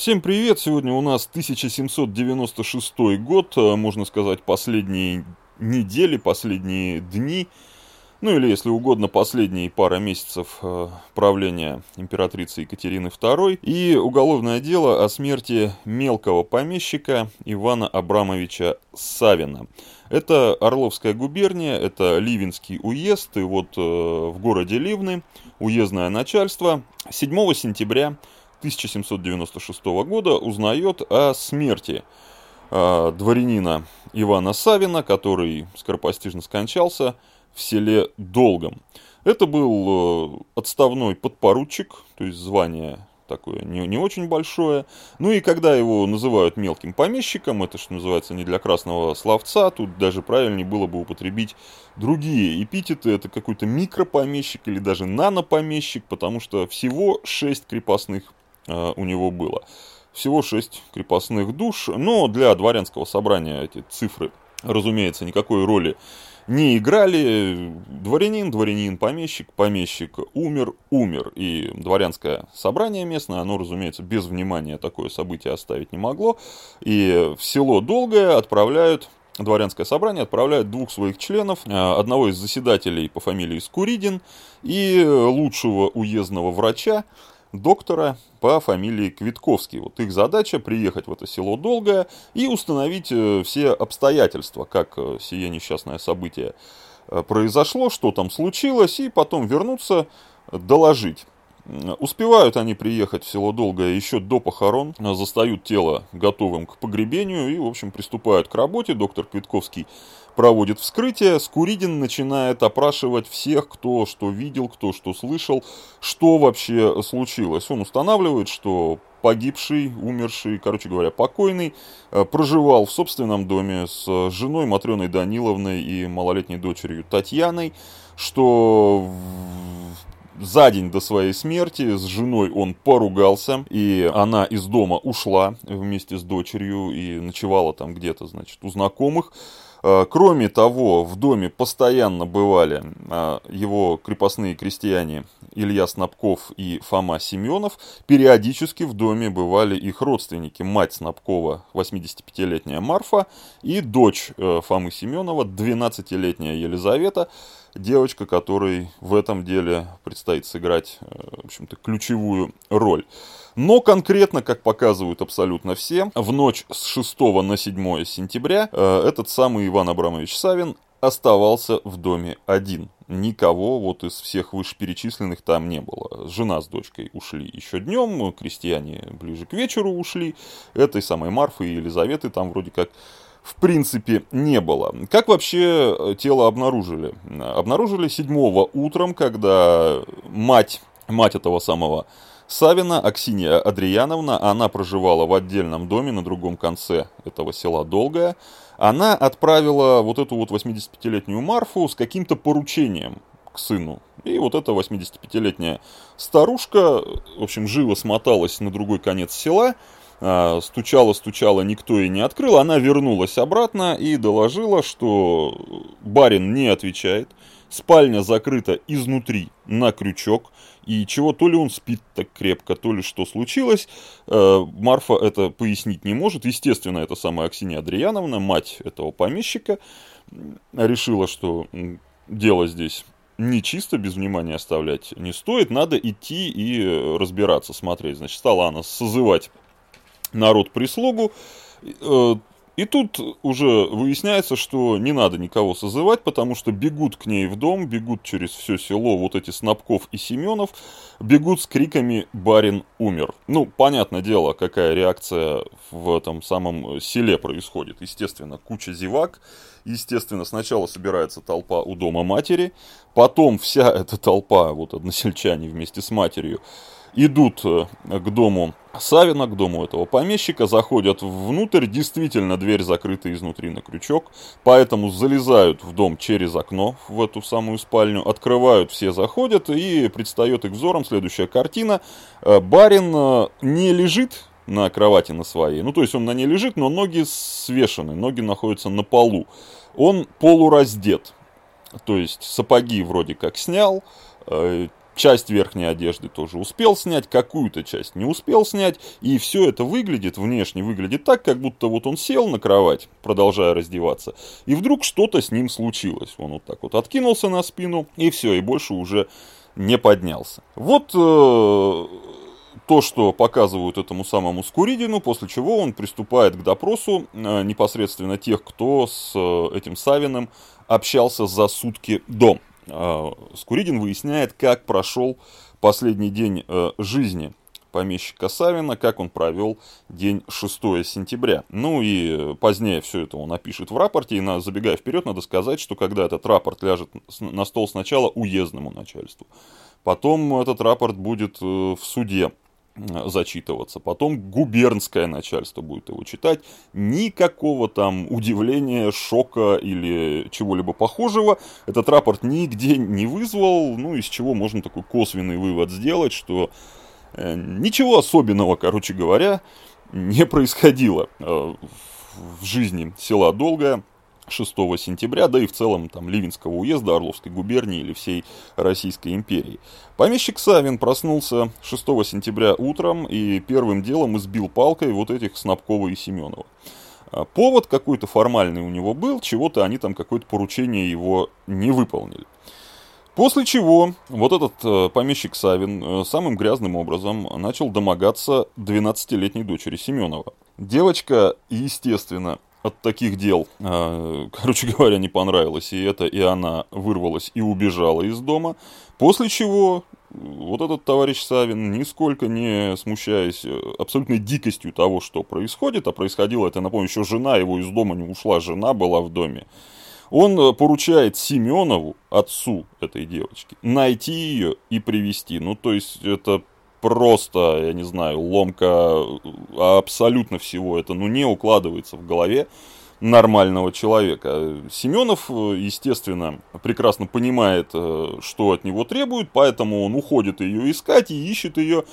Всем привет! Сегодня у нас 1796 год, э, можно сказать, последние недели, последние дни, ну или, если угодно, последние пара месяцев э, правления императрицы Екатерины II, и уголовное дело о смерти мелкого помещика Ивана Абрамовича Савина. Это Орловская губерния, это Ливенский уезд, и вот э, в городе Ливны уездное начальство 7 сентября 1796 года узнает о смерти э, дворянина Ивана Савина, который скоропостижно скончался в селе Долгом. Это был э, отставной подпоручик, то есть звание такое не, не очень большое. Ну и когда его называют мелким помещиком, это что называется не для красного словца, тут даже правильнее было бы употребить другие эпитеты. Это какой-то микропомещик или даже нанопомещик, потому что всего 6 крепостных у него было. Всего 6 крепостных душ, но для дворянского собрания эти цифры, разумеется, никакой роли не играли. Дворянин, дворянин, помещик, помещик, умер, умер. И дворянское собрание местное, оно, разумеется, без внимания такое событие оставить не могло. И в село Долгое отправляют дворянское собрание отправляет двух своих членов, э, одного из заседателей по фамилии Скуридин и лучшего уездного врача, доктора по фамилии Квитковский. Вот их задача приехать в это село Долгое и установить э, все обстоятельства, как э, сие несчастное событие э, произошло, что там случилось, и потом вернуться, доложить. Успевают они приехать в село Долгое еще до похорон, застают тело готовым к погребению и, в общем, приступают к работе. Доктор Квитковский проводит вскрытие, Скуридин начинает опрашивать всех, кто что видел, кто что слышал, что вообще случилось. Он устанавливает, что погибший, умерший, короче говоря, покойный, э, проживал в собственном доме с женой Матреной Даниловной и малолетней дочерью Татьяной, что за день до своей смерти с женой он поругался, и она из дома ушла вместе с дочерью и ночевала там где-то, значит, у знакомых. Э, кроме того, в доме постоянно бывали э, его крепостные крестьяне Илья Снабков и Фома Семенов. Периодически в доме бывали их родственники. Мать Снабкова, 85-летняя Марфа, и дочь э, Фомы Семенова, 12-летняя Елизавета, девочка, которой в этом деле предстоит сыграть, в общем-то, ключевую роль. Но конкретно, как показывают абсолютно все, в ночь с 6 на 7 сентября э, этот самый Иван Абрамович Савин оставался в доме один. Никого вот из всех вышеперечисленных там не было. Жена с дочкой ушли еще днем, крестьяне ближе к вечеру ушли. Этой самой Марфы и Елизаветы там вроде как в принципе не было. Как вообще э, тело обнаружили? Обнаружили 7 утром, когда мать, мать этого самого Савина Аксинья Адрияновна, она проживала в отдельном доме на другом конце этого села Долгое. Она отправила вот эту вот 85-летнюю Марфу с каким-то поручением к сыну. И вот эта 85-летняя старушка, в общем, живо смоталась на другой конец села, а, стучала, стучала, никто ей не открыл. Она вернулась обратно и доложила, что барин не отвечает, спальня закрыта изнутри на крючок, и чего то ли он спит так крепко, то ли что случилось, э, Марфа это пояснить не может. Естественно, это самая Аксинья Андреяновна, мать этого помещика, решила, что дело здесь нечисто, без внимания оставлять не стоит, надо идти и разбираться, смотреть. Значит, стала она созывать народ-прислугу, э, и тут уже выясняется, что не надо никого созывать, потому что бегут к ней в дом, бегут через все село вот эти Снабков и Семенов, бегут с криками «Барин умер». Ну, понятное дело, какая реакция в этом самом селе происходит. Естественно, куча зевак, естественно, сначала собирается толпа у дома матери, потом вся эта толпа, вот односельчане вместе с матерью, идут э, к дому Савина, к дому этого помещика, заходят внутрь, действительно дверь закрыта изнутри на крючок, поэтому залезают в дом через окно в эту самую спальню, открывают, все заходят, и предстает их взором следующая картина. Э, барин э, не лежит на кровати на своей, ну то есть он на ней лежит, но ноги свешены, ноги находятся на полу. Он полураздет, то есть сапоги вроде как снял, часть верхней одежды тоже успел снять, какую-то часть не успел снять, и все это выглядит, внешне выглядит так, как будто вот он сел на кровать, продолжая раздеваться, и вдруг что-то с ним случилось. Он вот так вот откинулся на спину, и все, и больше уже не поднялся. Вот э, то, что показывают этому самому Скуридину, после чего он приступает к допросу э, непосредственно тех, кто с э, этим Савиным общался за сутки до. Э, Скуридин выясняет, как прошел последний день э, жизни помещика Савина, как он провел день 6 сентября. Ну и позднее все это он напишет в рапорте, и на, забегая вперед, надо сказать, что когда этот рапорт ляжет на стол сначала уездному начальству, потом этот рапорт будет э, в суде зачитываться. Потом губернское начальство будет его читать. Никакого там удивления, шока или чего-либо похожего этот рапорт нигде не вызвал. Ну, из чего можно такой косвенный вывод сделать, что э, ничего особенного, короче говоря, не происходило э, в жизни села Долгое 6 сентября, да и в целом там Ливинского уезда Орловской губернии или всей Российской империи. Помещик Савин проснулся 6 сентября утром и первым делом избил палкой вот этих Снабкова и Семенова. А повод какой-то формальный у него был, чего-то они там какое-то поручение его не выполнили. После чего вот этот э, помещик Савин э, самым грязным образом начал домогаться 12-летней дочери Семенова. Девочка, естественно, от таких дел, а, короче говоря, не понравилось. И это, и она вырвалась и убежала из дома, после чего вот этот товарищ Савин, нисколько не смущаясь э, абсолютной дикостью того, что происходит, а происходило это, напомню, еще жена его из дома не ушла, жена была в доме, он э, поручает Семенову, отцу этой девочки, найти ее и привести. Ну, то есть, это просто, я не знаю, ломка абсолютно всего. Это ну не укладывается в голове нормального человека. Семенов, естественно, прекрасно понимает, э, что от него требуют, поэтому он уходит ее искать и ищет ее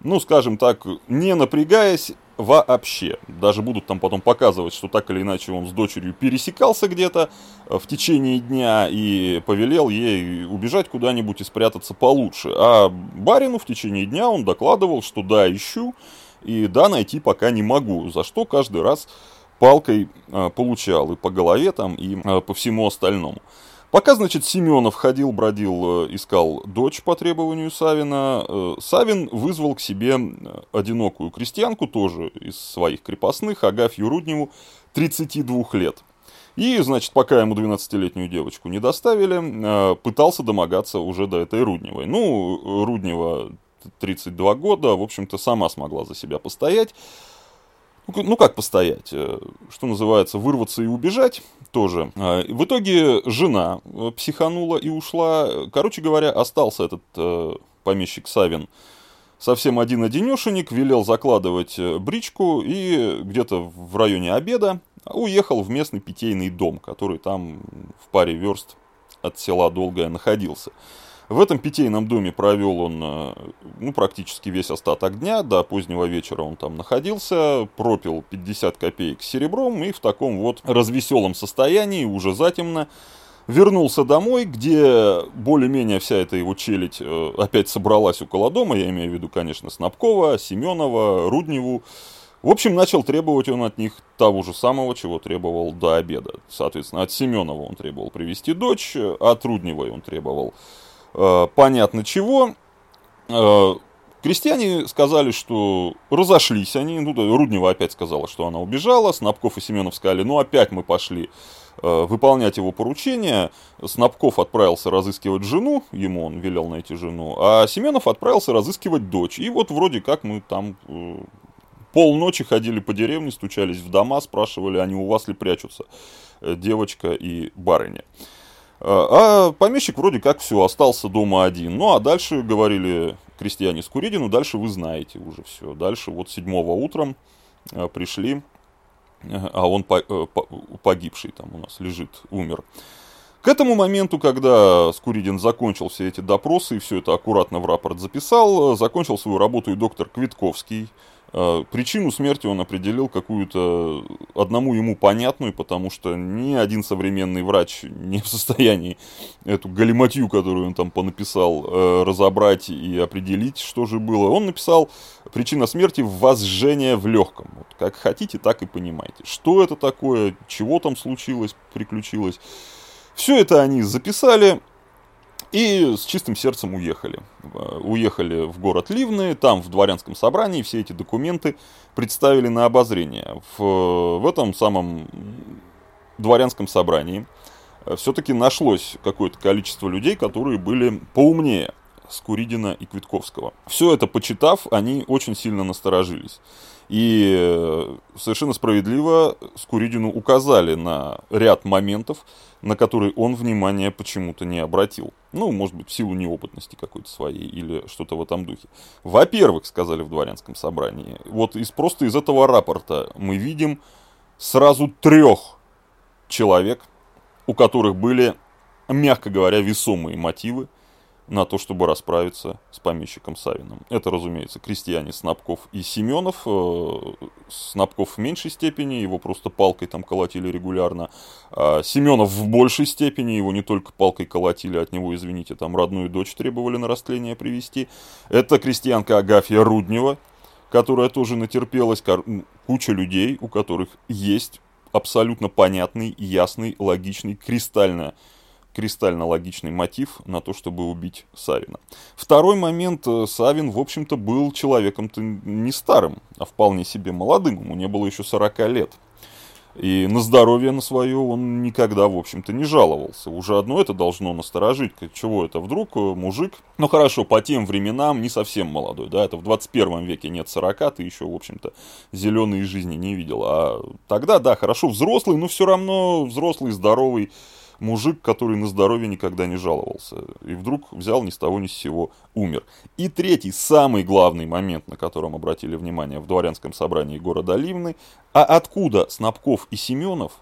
ну, скажем так, не напрягаясь вообще. Даже будут там потом показывать, что так или иначе он с дочерью пересекался где-то э, в течение дня и повелел ей убежать куда-нибудь и спрятаться получше. А барину в течение дня он докладывал, что да, ищу, и да, найти пока не могу, за что каждый раз палкой э, получал и по голове там, и э, по всему остальному. Пока, значит, Семенов ходил, бродил, э, искал дочь по требованию Савина, э, Савин вызвал к себе э, одинокую крестьянку, тоже из своих крепостных, Агафью Рудневу, 32 лет. И, значит, пока ему 12-летнюю девочку не доставили, пытался домогаться уже до этой Рудневой. Ну, Руднева 32 года, в общем-то, сама смогла за себя постоять. Ну, ну, как постоять? Э, что называется, вырваться и убежать тоже. А, в итоге жена э, психанула и ушла. Короче говоря, остался этот э, помещик Савин совсем один-одинешенек, велел закладывать бричку и где-то в районе обеда уехал в местный питейный дом, который там в паре верст от села Долгое находился. В этом питейном доме провел он э, ну, практически весь остаток дня, до позднего вечера он там находился, пропил 50 копеек серебром и в таком вот развеселом состоянии, уже затемно, вернулся домой, где более-менее вся эта его челядь э, опять собралась около дома, я имею в виду, конечно, Снабкова, Семенова, Рудневу, в общем, начал требовать он от них того же самого, чего требовал до обеда. Соответственно, от Семенова он требовал привести дочь, от Рудневой он требовал Э, понятно чего. Э, крестьяне сказали, что разошлись они. Ну, Руднева опять сказала, что она убежала. Снабков и Семенов сказали, ну, опять мы пошли э, выполнять его поручение. Снабков отправился разыскивать жену, ему он велел найти жену, а Семенов отправился разыскивать дочь. И вот вроде как мы там полночи ходили по деревне, стучались в дома, спрашивали, они у вас ли прячутся девочка и барыня. А помещик вроде как все, остался дома один. Ну, а дальше, говорили крестьяне с Куридину, дальше вы знаете уже все. Дальше вот седьмого утром а, пришли, а он э, погибший там у нас лежит, умер. К этому моменту, когда Скуридин закончил все эти допросы и все это аккуратно в рапорт записал, закончил свою работу и доктор Квитковский, Э, причину смерти он определил какую-то одному ему понятную, потому что ни один современный врач не в состоянии эту галиматью, которую он там понаписал, э, разобрать и определить, что же было. Он написал причина смерти – возжжение в легком. Вот как хотите, так и понимаете. Что это такое, чего там случилось, приключилось. Все это они записали, и с чистым сердцем уехали. Э, уехали в город Ливны, там в дворянском собрании все эти документы представили на обозрение. В, в этом самом дворянском собрании э, все-таки нашлось какое-то количество людей, которые были поумнее Скуридина и Квитковского. Все это почитав, они очень сильно насторожились. И э, совершенно справедливо Скуридину указали на ряд моментов, на которые он внимания почему-то не обратил. Ну, может быть, в силу неопытности какой-то своей или что-то в этом духе. Во-первых, сказали в дворянском собрании, вот из, просто из этого рапорта мы видим сразу трех человек, у которых были, мягко говоря, весомые мотивы на то, чтобы расправиться с помещиком Савиным. Это, разумеется, крестьяне Снабков и Семенов. Э, Снабков в меньшей степени, его просто палкой там колотили регулярно. А Семенов в большей степени, его не только палкой колотили, от него, извините, там родную дочь требовали на растление привести. Это крестьянка Агафья Руднева, которая тоже натерпелась, куча людей, у которых есть абсолютно понятный, ясный, логичный, кристально кристально логичный мотив на то, чтобы убить Савина. Второй момент. Э, Савин, в общем-то, был человеком-то не старым, а вполне себе молодым. Ему не было еще 40 лет. И на здоровье на свое он никогда, в общем-то, не жаловался. Уже одно это должно насторожить. Чего это вдруг э, мужик? Ну хорошо, по тем временам не совсем молодой, да, это в 21 веке нет 40, ты еще, в общем-то, зеленой жизни не видел. А тогда, да, хорошо, взрослый, но все равно взрослый, здоровый, мужик, который на здоровье никогда не жаловался. И вдруг взял ни с того ни с сего, умер. И третий, самый главный момент, на котором обратили внимание в дворянском собрании города Ливны, а откуда Снабков и Семенов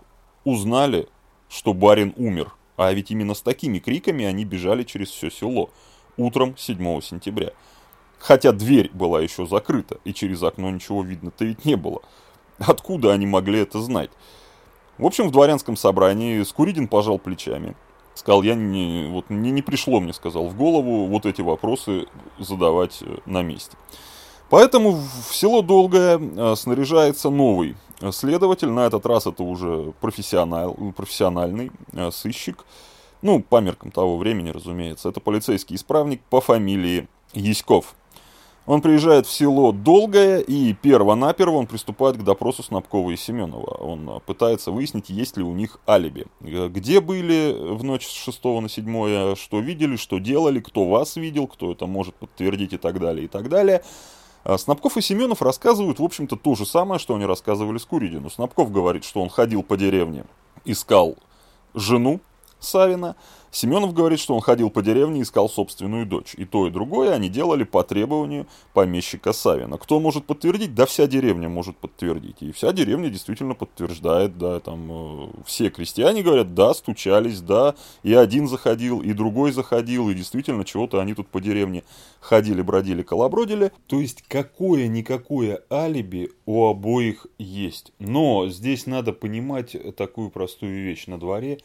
узнали, что барин умер? А ведь именно с такими криками они бежали через все село утром 7 сентября. Хотя дверь была еще закрыта, и через окно ничего видно-то ведь не было. Откуда они могли это знать? В общем, в дворянском собрании Скуридин пожал плечами. Сказал, я не, вот, не, не пришло мне, сказал, в голову вот эти вопросы задавать э, на месте. Поэтому в село Долгое э, снаряжается новый следователь. На этот раз это уже профессионал, профессиональный э, сыщик. Ну, по меркам того времени, разумеется. Это полицейский исправник по фамилии Яськов. Он приезжает в село Долгое, и перво-наперво он приступает к допросу Снабкова и Семенова. Он а, пытается выяснить, есть ли у них алиби. Где были в ночь с 6 на 7, что видели, что делали, кто вас видел, кто это может подтвердить и так далее, и так далее. А Снабков и Семенов рассказывают, в общем-то, то же самое, что они рассказывали Скуридину. Снабков говорит, что он ходил по деревне, искал жену Савина, Семенов говорит, что он ходил по деревне и искал собственную дочь. И то, и другое они делали по требованию помещика Савина. Кто может подтвердить? Да вся деревня может подтвердить. И вся деревня действительно подтверждает, да, там э, все крестьяне говорят, да, стучались, да, и один заходил, и другой заходил, и действительно чего-то они тут по деревне ходили, бродили, колобродили. То есть какое-никакое алиби у обоих есть. Но здесь надо понимать такую простую вещь. На дворе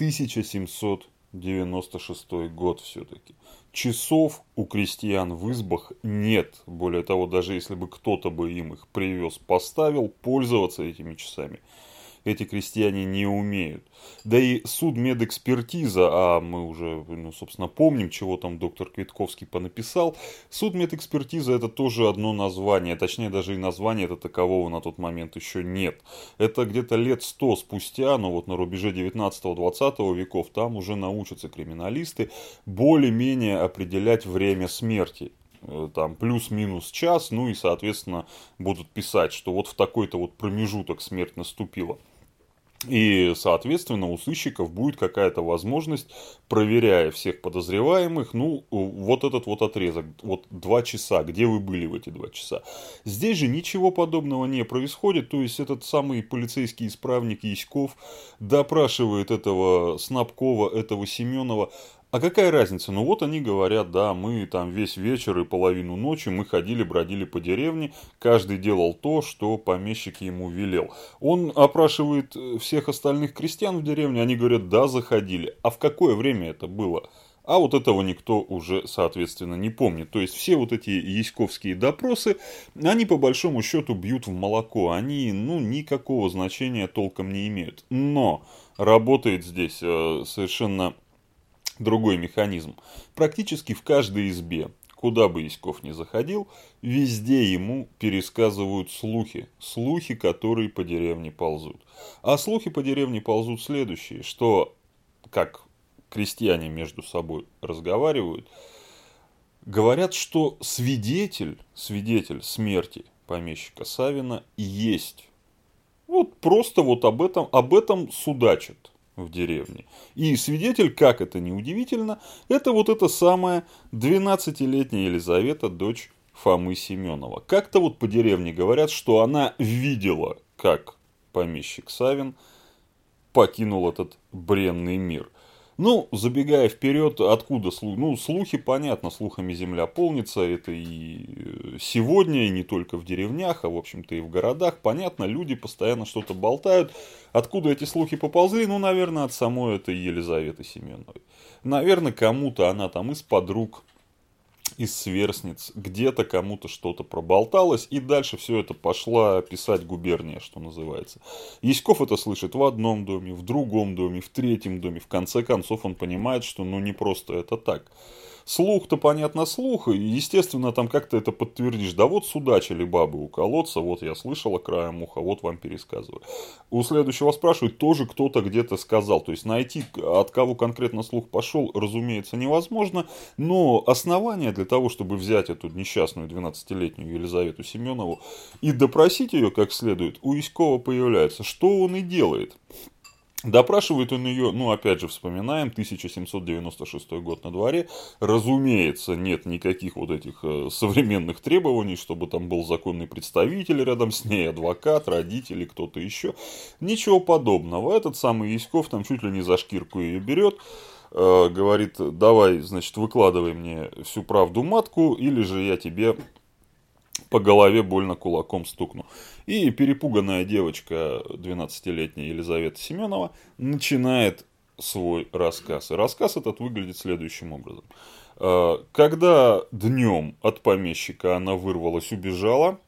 1700 96 год все-таки. Часов у крестьян в избах нет. Более того, даже если бы кто-то бы им их привез, поставил, пользоваться этими часами – эти крестьяне не умеют. Да и судмедэкспертиза, а мы уже, ну, собственно, помним, чего там доктор Квитковский понаписал, судмедэкспертиза это тоже одно название, точнее даже и название это такового на тот момент еще нет. Это где-то лет сто спустя, но вот на рубеже 19-20 веков, там уже научатся криминалисты более-менее определять время смерти там плюс-минус час, ну и, соответственно, будут писать, что вот в такой-то вот промежуток смерть наступила. И, соответственно, у сыщиков будет какая-то возможность, проверяя всех подозреваемых, ну, вот этот вот отрезок, вот два часа, где вы были в эти два часа. Здесь же ничего подобного не происходит, то есть этот самый полицейский исправник Яськов допрашивает этого Снабкова, этого Семенова, А какая разница? Ну вот они говорят, да, мы там весь вечер и половину ночи мы ходили, бродили по деревне, каждый делал то, что помещик ему велел. Он опрашивает э, всех остальных крестьян в деревне, они говорят, да, заходили. А в какое время это было? А вот этого никто уже, соответственно, не помнит. То есть все вот эти яськовские допросы, они по большому счету бьют в молоко. Они, ну, никакого значения толком не имеют. Но работает здесь э, совершенно другой механизм. Практически в каждой избе, куда бы Яськов ни заходил, везде ему пересказывают слухи. Слухи, которые по деревне ползут. А слухи по деревне ползут следующие, что, как крестьяне между собой разговаривают, говорят, что свидетель, свидетель смерти помещика Савина есть. Вот просто вот об этом, об этом судачат в деревне. И свидетель, как это не удивительно, это вот эта самая 12-летняя Елизавета, дочь Фомы Семенова. Как-то вот по деревне говорят, что она видела, как помещик Савин покинул этот бренный мир – ну, забегая вперед, откуда слухи? Ну, слухи, понятно, слухами земля полнится. Это и э, сегодня, и не только в деревнях, а, в общем-то, и в городах. Понятно, люди постоянно что-то болтают. Откуда эти слухи поползли? Ну, наверное, от самой этой Елизаветы Семеновой. Наверное, кому-то она там из подруг из сверстниц, где-то кому-то что-то проболталось, и дальше все это пошла писать губерния, что называется. Яськов это слышит в одном доме, в другом доме, в третьем доме, в конце концов он понимает, что ну не просто это так. Слух-то, понятно, слух, и, естественно, там как-то это подтвердишь. Да вот судачили бабы у колодца, вот я слышала краем уха, вот вам пересказываю. У следующего спрашивают, тоже кто-то где-то сказал. То есть найти, от кого конкретно слух пошел, разумеется, невозможно. Но основания для того, чтобы взять эту несчастную 12-летнюю Елизавету Семенову и допросить ее как следует, у Иськова появляется. Что он и делает. Допрашивает он ее, ну, опять же, вспоминаем, 1796 год на дворе. Разумеется, нет никаких вот этих э, современных требований, чтобы там был законный представитель рядом с ней, адвокат, родители, кто-то еще. Ничего подобного. Этот самый Яськов там чуть ли не за шкирку ее берет, э, говорит, давай, значит, выкладывай мне всю правду матку, или же я тебе по голове больно кулаком стукну. И перепуганная девочка, 12-летняя Елизавета Семенова, начинает свой рассказ. И рассказ этот выглядит следующим образом. Э, когда днем от помещика она вырвалась, убежала,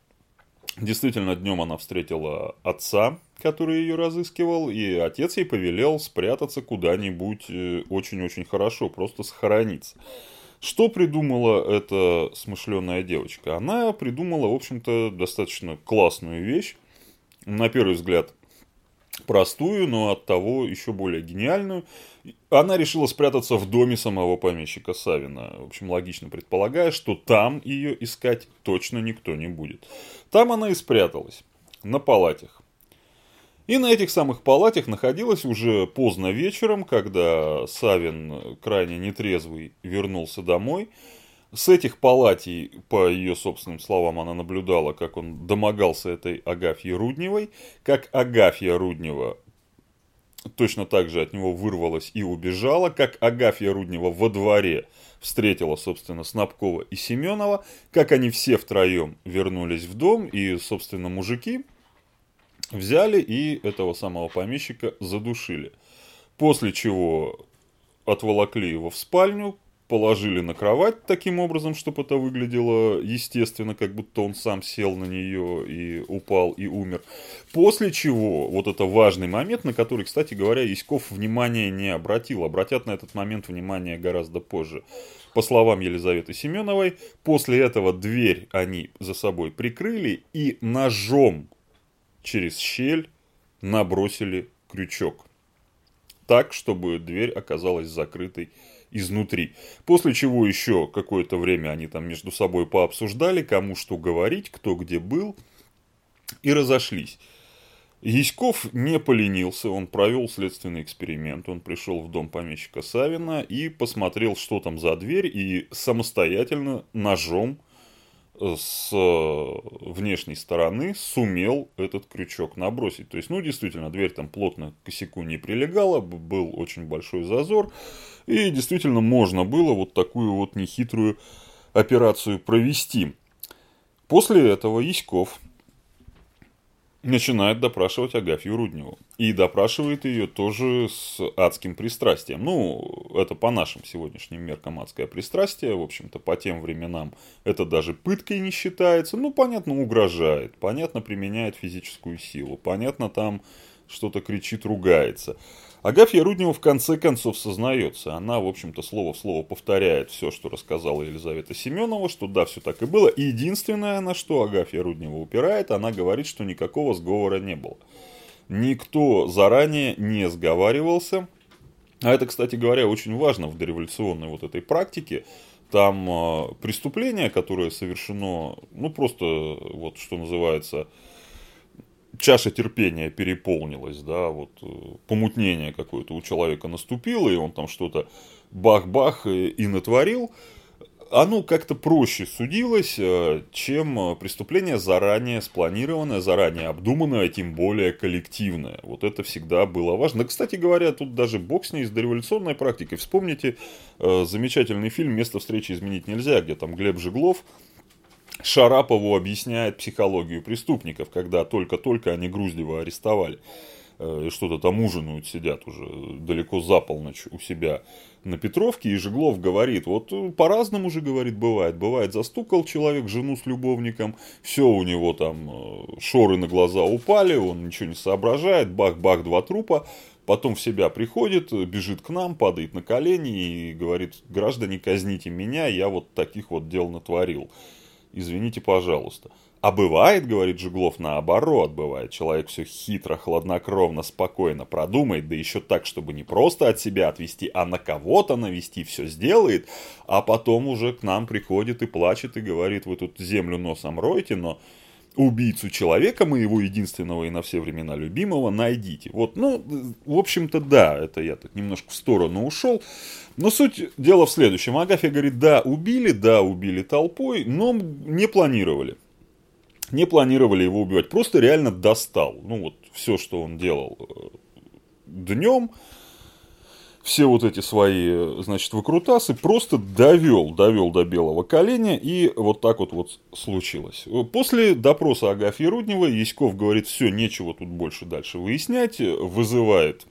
действительно днем она встретила отца, который ее разыскивал, и отец ей повелел спрятаться куда-нибудь э, очень-очень хорошо, просто схорониться. Что придумала эта смышленая девочка? Она придумала, в общем-то, достаточно классную вещь. На первый взгляд, простую, но от того еще более гениальную. Она решила спрятаться в доме самого помещика Савина. В общем, логично предполагая, что там ее искать точно никто не будет. Там она и спряталась. На палатях. И на этих самых палатях находилась уже поздно вечером, когда Савин, крайне нетрезвый, вернулся домой. С этих палатей, по ее собственным словам, она наблюдала, как он домогался этой Агафьи Рудневой, как Агафья Руднева точно так же от него вырвалась и убежала, как Агафья Руднева во дворе встретила, собственно, Снабкова и Семенова, как они все втроем вернулись в дом, и, собственно, мужики взяли и этого самого помещика задушили. После чего отволокли его в спальню, положили на кровать таким образом, чтобы это выглядело естественно, как будто он сам сел на нее и упал и умер. После чего, вот это важный момент, на который, кстати говоря, Яськов внимания не обратил. Обратят на этот момент внимание гораздо позже. По словам Елизаветы Семеновой, после этого дверь они за собой прикрыли и ножом через щель набросили крючок. Так, чтобы дверь оказалась закрытой изнутри. После чего еще какое-то время они там между собой пообсуждали, кому что говорить, кто где был, и разошлись. Яськов не поленился, он провел следственный эксперимент. Он пришел в дом помещика Савина и посмотрел, что там за дверь, и самостоятельно ножом с внешней стороны сумел этот крючок набросить. То есть, ну, действительно, дверь там плотно к косяку не прилегала, был очень большой зазор, и действительно можно было вот такую вот нехитрую операцию провести. После этого Яськов начинает допрашивать Агафью Рудневу. И допрашивает ее тоже с адским пристрастием. Ну, это по нашим сегодняшним меркам адское пристрастие. В общем-то, по тем временам это даже пыткой не считается. Ну, понятно, угрожает. Понятно, применяет физическую силу. Понятно, там что-то кричит, ругается. Агафья Руднева в конце концов сознается. Она, в общем-то, слово в слово повторяет все, что рассказала Елизавета Семенова, что да, все так и было. И единственное, на что Агафья Руднева упирает, она говорит, что никакого сговора не было. Никто заранее не сговаривался. А это, кстати говоря, очень важно в дореволюционной вот этой практике. Там э, преступление, которое совершено, ну просто вот что называется, чаша терпения переполнилась, да, вот э, помутнение какое-то у человека наступило, и он там что-то бах-бах и, и натворил, оно как-то проще судилось, э, чем преступление заранее спланированное, заранее обдуманное, а тем более коллективное. Вот это всегда было важно. Кстати говоря, тут даже бог с ней с дореволюционной практикой. Вспомните э, замечательный фильм «Место встречи изменить нельзя», где там Глеб Жеглов Шарапову объясняет психологию преступников, когда только-только они Груздева арестовали. Э, что-то там ужинают, сидят уже далеко за полночь у себя на Петровке, и Жеглов говорит, вот э, по-разному же, говорит, бывает. Бывает, застукал человек жену с любовником, все у него там, э, шоры на глаза упали, он ничего не соображает, бах-бах, два трупа, потом в себя приходит, бежит к нам, падает на колени и говорит, граждане, казните меня, я вот таких вот дел натворил извините, пожалуйста. А бывает, говорит Жиглов, наоборот, бывает. Человек все хитро, хладнокровно, спокойно продумает, да еще так, чтобы не просто от себя отвести, а на кого-то навести, все сделает, а потом уже к нам приходит и плачет и говорит, вы тут землю носом роете, но убийцу человека, моего единственного и на все времена любимого, найдите. Вот, ну, в общем-то, да, это я так немножко в сторону ушел. Но суть дела в следующем. Агафья говорит, да, убили, да, убили толпой, но не планировали. Не планировали его убивать, просто реально достал. Ну, вот все, что он делал э, днем, все вот эти свои, значит, выкрутасы просто довел, довел до белого коленя, и вот так вот вот случилось. После допроса Агафьи Рудневой Яськов говорит, все, нечего тут больше дальше выяснять, вызывает,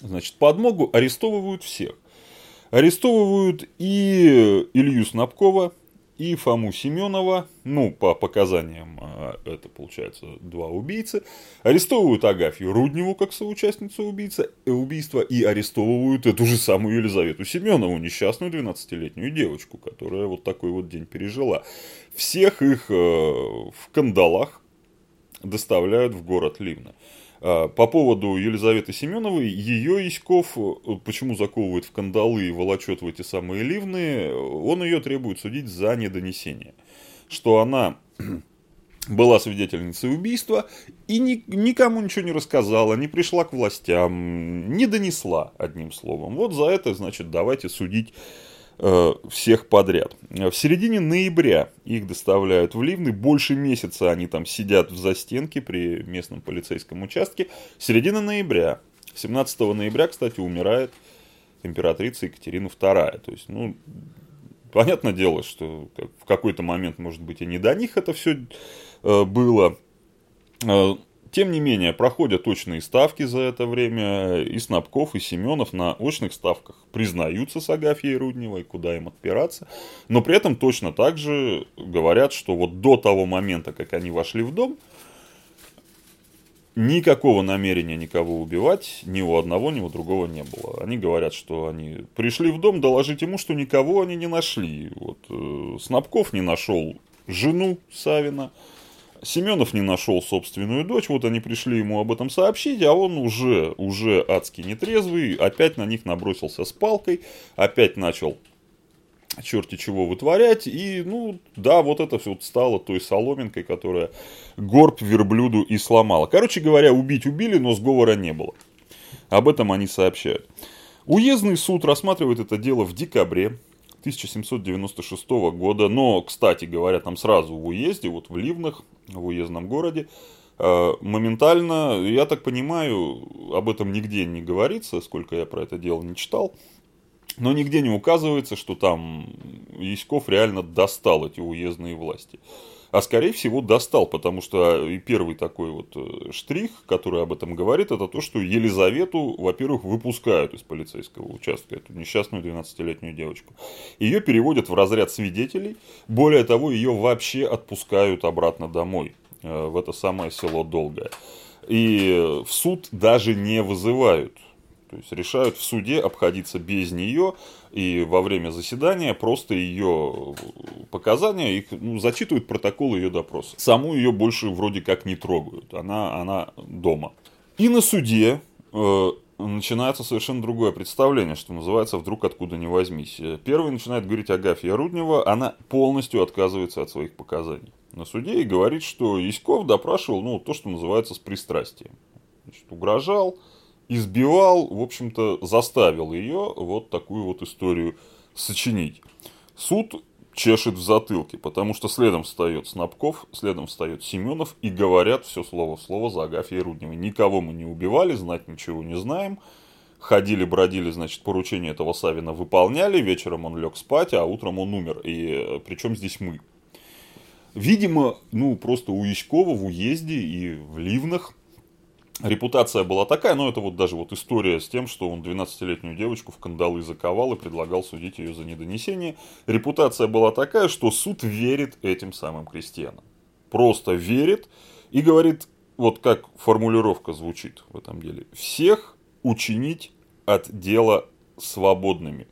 значит, подмогу, арестовывают всех. Арестовывают и Илью Снабкова, и Фому Семенова, ну, по показаниям, а, это получается два убийцы, арестовывают Агафью Рудневу как соучастницу убийца, э, убийства и арестовывают эту же самую Елизавету Семенову, несчастную 12-летнюю девочку, которая вот такой вот день пережила. Всех их э, в кандалах доставляют в город Ливна. А, по поводу Елизаветы Семеновой, ее Иськов, э, почему заковывает в кандалы и волочет в эти самые ливны, он ее требует судить за недонесение. Что она была свидетельницей убийства и ни, никому ничего не рассказала, не пришла к властям, не донесла, одним словом. Вот за это, значит, давайте судить всех подряд. В середине ноября их доставляют в Ливны. Больше месяца они там сидят в застенке при местном полицейском участке. Середина ноября. 17 ноября, кстати, умирает императрица Екатерина II. То есть, ну, понятное дело, что в какой-то момент, может быть, и не до них это все э, было. Тем не менее, проходят точные ставки за это время, и Снабков, и Семенов на очных ставках признаются с Агафьей Рудневой, куда им отпираться, но при этом точно так же говорят, что вот до того момента, как они вошли в дом, никакого намерения никого убивать ни у одного, ни у другого не было. Они говорят, что они пришли в дом доложить ему, что никого они не нашли. Вот, э, Снабков не нашел жену Савина, Семенов не нашел собственную дочь, вот они пришли ему об этом сообщить, а он уже, уже адски нетрезвый, опять на них набросился с палкой, опять начал черти чего вытворять, и, ну, да, вот это все вот стало той соломинкой, которая горб верблюду и сломала. Короче говоря, убить убили, но сговора не было. Об этом они сообщают. Уездный суд рассматривает это дело в декабре 1796 года. Но, кстати говоря, там сразу в уезде, вот в Ливнах, в уездном городе, э, моментально, я так понимаю, об этом нигде не говорится, сколько я про это дело не читал, но нигде не указывается, что там Яськов реально достал эти уездные власти а скорее всего достал, потому что и первый такой вот э, штрих, который об этом говорит, это то, что Елизавету, во-первых, выпускают из полицейского участка, эту несчастную 12-летнюю девочку. Ее переводят в разряд свидетелей, более того, ее вообще отпускают обратно домой, э, в это самое село Долгое. И в суд даже не вызывают. То есть решают в суде обходиться без нее, и во время заседания просто ее показания, их, ну, зачитывают протокол ее допроса. Саму ее больше вроде как не трогают, она, она дома. И на суде э, начинается совершенно другое представление, что называется «вдруг откуда не возьмись». Первый начинает говорить Агафья Руднева, она полностью отказывается от своих показаний на суде и говорит, что Яськов допрашивал, ну, то, что называется, с пристрастием. Значит, угрожал, избивал, в общем-то, заставил ее вот такую вот историю сочинить. Суд чешет в затылке, потому что следом встает Снабков, следом встает Семенов и говорят все слово в слово за Агафьей Рудневой. Никого мы не убивали, знать ничего не знаем. Ходили, бродили, значит, поручение этого Савина выполняли, вечером он лег спать, а утром он умер. И э, причем здесь мы? Видимо, ну, просто у Яськова в уезде и в Ливнах репутация была такая, но это вот даже вот история с тем, что он 12-летнюю девочку в кандалы заковал и предлагал судить ее за недонесение. Репутация была такая, что суд верит этим самым крестьянам. Просто верит и говорит, вот как формулировка звучит в этом деле, всех учинить от дела свободными.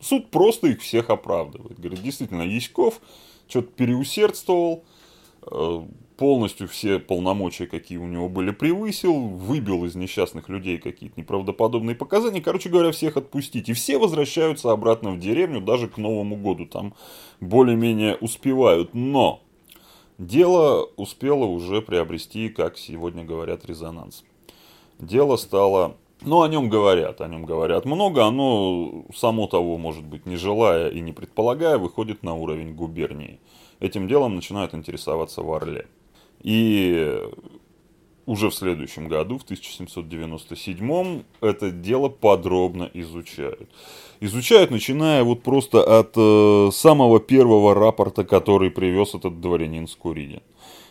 Суд просто их всех оправдывает. Говорит, действительно, Яськов что-то переусердствовал, э, полностью все полномочия, какие у него были, превысил, выбил из несчастных людей какие-то неправдоподобные показания. Короче говоря, всех отпустить. И все возвращаются обратно в деревню, даже к Новому году. Там более-менее успевают. Но дело успело уже приобрести, как сегодня говорят, резонанс. Дело стало ну, о нем говорят, о нем говорят много, оно само того, может быть, не желая и не предполагая, выходит на уровень губернии. Этим делом начинают интересоваться в Орле. И уже в следующем году, в 1797, это дело подробно изучают. Изучают, начиная вот просто от э, самого первого рапорта, который привез этот дворянин Скуридин.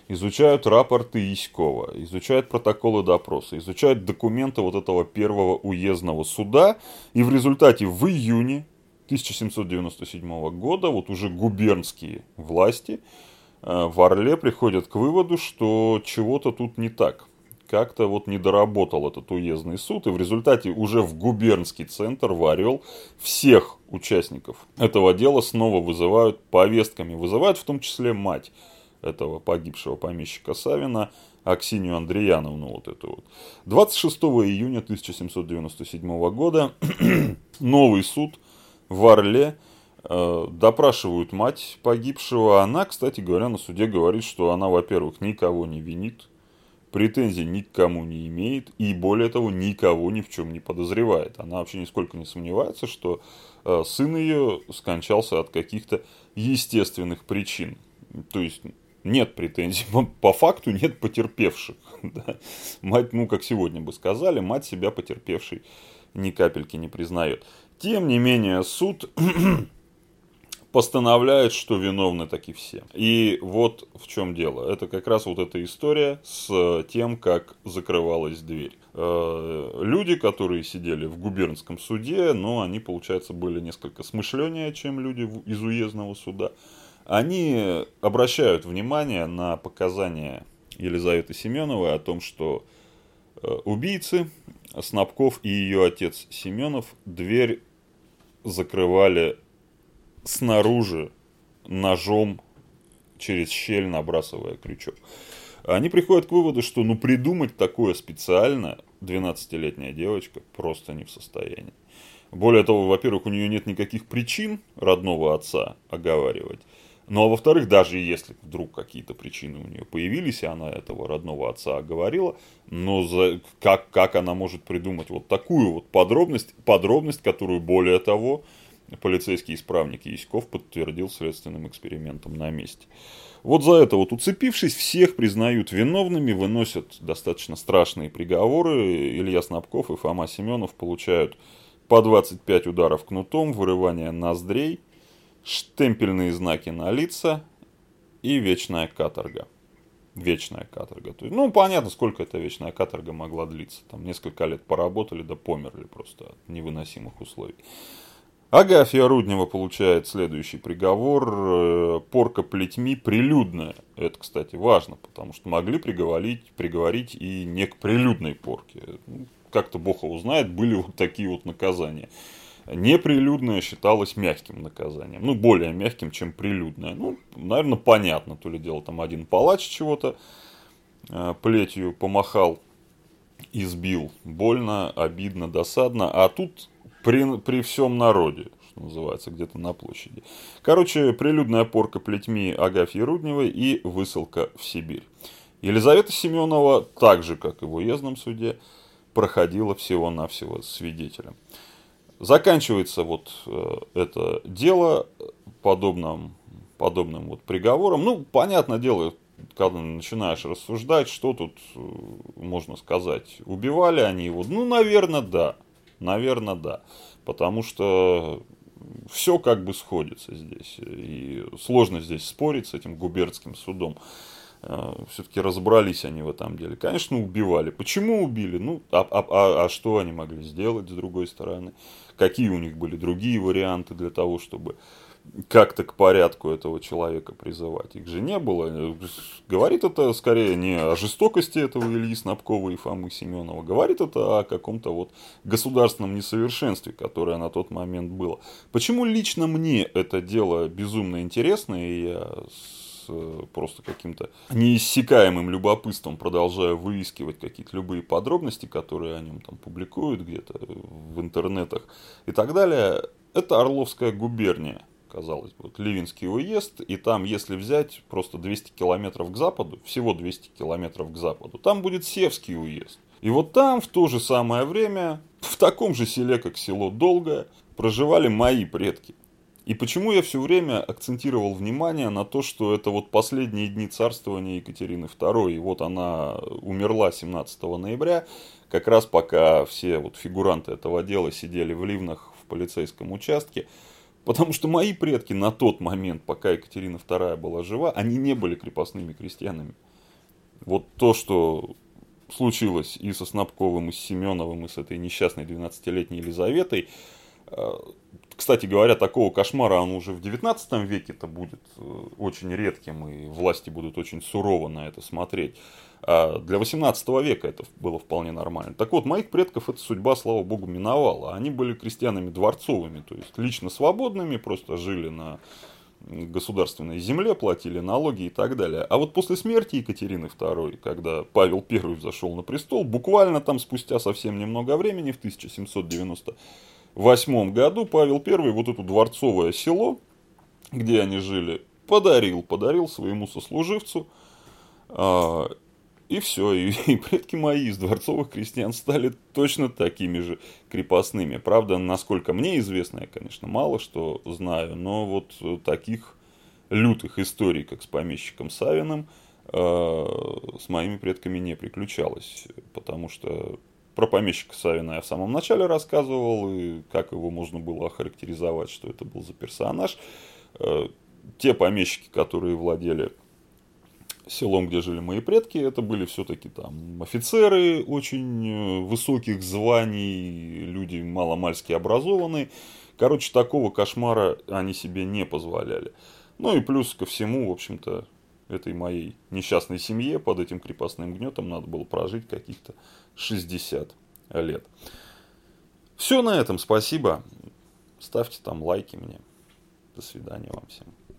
Изучают рапорты Яськова, изучают протоколы допроса, изучают документы вот этого первого уездного суда. И в результате в июне 1797 года вот уже губернские власти – в Орле приходят к выводу, что чего-то тут не так. Как-то вот не доработал этот уездный суд, и в результате уже в губернский центр, в Орел, всех участников этого дела снова вызывают повестками. Вызывают в том числе мать этого погибшего помещика Савина, Аксинию Андреяновну вот эту вот. 26 июня 1797 года новый суд в Орле Э, допрашивают мать погибшего. Она, кстати говоря, на суде говорит, что она, во-первых, никого не винит, претензий никому не имеет и, более того, никого ни в чем не подозревает. Она вообще нисколько не сомневается, что э, сын ее скончался от каких-то естественных причин. То есть нет претензий, по факту нет потерпевших. Да. Мать, ну, как сегодня бы сказали, мать себя потерпевшей ни капельки не признает. Тем не менее, суд постановляет, что виновны таки все. И вот в чем дело. Это как раз вот эта история с тем, как закрывалась дверь. Э, люди, которые сидели в губернском суде, но они, получается, были несколько смышленнее, чем люди из уездного суда. Они обращают внимание на показания Елизаветы Семеновой о том, что э, убийцы Снабков и ее отец Семенов дверь закрывали снаружи ножом через щель набрасывая крючок. Они приходят к выводу, что ну придумать такое специально 12-летняя девочка просто не в состоянии. Более того, во-первых, у нее нет никаких причин родного отца оговаривать. Ну а во-вторых, даже если вдруг какие-то причины у нее появились, и она этого родного отца оговорила, но за, как, как она может придумать вот такую вот подробность, подробность, которую более того, полицейский исправник Яськов подтвердил следственным экспериментом на месте. Вот за это вот уцепившись, всех признают виновными, выносят достаточно страшные приговоры. Илья Снабков и Фома Семенов получают по 25 ударов кнутом, вырывание ноздрей, штемпельные знаки на лица и вечная каторга. Вечная каторга. То есть, ну, понятно, сколько эта вечная каторга могла длиться. Там несколько лет поработали, да померли просто от невыносимых условий. Агафья Руднева получает следующий приговор. Э, порка плетьми прилюдная. Это, кстати, важно, потому что могли приговорить, приговорить и не к прилюдной порке. Ну, как-то Бог его знает, были вот такие вот наказания. Неприлюдное считалось мягким наказанием. Ну, более мягким, чем прилюдное. Ну, наверное, понятно. То ли дело там один палач чего-то э, плетью помахал, избил. Больно, обидно, досадно. А тут при, при всем народе, что называется, где-то на площади. Короче, прилюдная порка плетьми Агафьи Рудневой и высылка в Сибирь. Елизавета Семенова, так же, как и в уездном суде, проходила всего-навсего свидетелем. Заканчивается вот э, это дело подобным, подобным вот приговором. Ну, понятное дело, когда начинаешь рассуждать, что тут э, можно сказать. Убивали они его? Ну, наверное, да. Наверное, да. Потому что все как бы сходится здесь. И сложно здесь спорить с этим губернским судом. Э, Все-таки разобрались они в этом деле. Конечно, убивали. Почему убили? Ну, а, а, а, а что они могли сделать с другой стороны? Какие у них были другие варианты для того, чтобы как-то к порядку этого человека призывать. Их же не было. Говорит это скорее не о жестокости этого Ильи Снабкова и Фомы Семенова. Говорит это о каком-то вот государственном несовершенстве, которое на тот момент было. Почему лично мне это дело безумно интересно, и я с просто каким-то неиссякаемым любопытством продолжаю выискивать какие-то любые подробности, которые о нем там публикуют где-то в интернетах и так далее. Это Орловская губерния казалось бы, вот Ливинский уезд, и там, если взять просто 200 километров к западу, всего 200 километров к западу, там будет Севский уезд. И вот там в то же самое время, в таком же селе, как село Долгое, проживали мои предки. И почему я все время акцентировал внимание на то, что это вот последние дни царствования Екатерины II, и вот она умерла 17 ноября, как раз пока все вот фигуранты этого дела сидели в Ливнах в полицейском участке, Потому что мои предки на тот момент, пока Екатерина II была жива, они не были крепостными крестьянами. Вот то, что случилось и со Снабковым, и с Семеновым, и с этой несчастной 12-летней Елизаветой. Э, кстати говоря, такого кошмара он уже в 19 веке это будет э, очень редким, и власти будут очень сурово на это смотреть. А для 18 века это было вполне нормально. Так вот, моих предков эта судьба, слава богу, миновала. Они были крестьянами дворцовыми, то есть лично свободными, просто жили на государственной земле, платили налоги и так далее. А вот после смерти Екатерины II, когда Павел I зашел на престол, буквально там спустя совсем немного времени, в 1798 году, Павел I вот это дворцовое село, где они жили, подарил, подарил своему сослуживцу, а, и все, и, и предки мои из дворцовых крестьян стали точно такими же крепостными. Правда, насколько мне известно, я, конечно, мало что знаю, но вот таких лютых историй, как с помещиком Савиным, э, с моими предками не приключалось. Потому что про помещика Савина я в самом начале рассказывал, и как его можно было охарактеризовать, что это был за персонаж. Э, те помещики, которые владели селом, где жили мои предки, это были все-таки там офицеры очень э, высоких званий, люди маломальски образованные. Короче, такого кошмара они себе не позволяли. Ну и плюс ко всему, в общем-то, этой моей несчастной семье под этим крепостным гнетом надо было прожить каких-то 60 лет. Все на этом, спасибо. Ставьте там лайки мне. До свидания вам всем.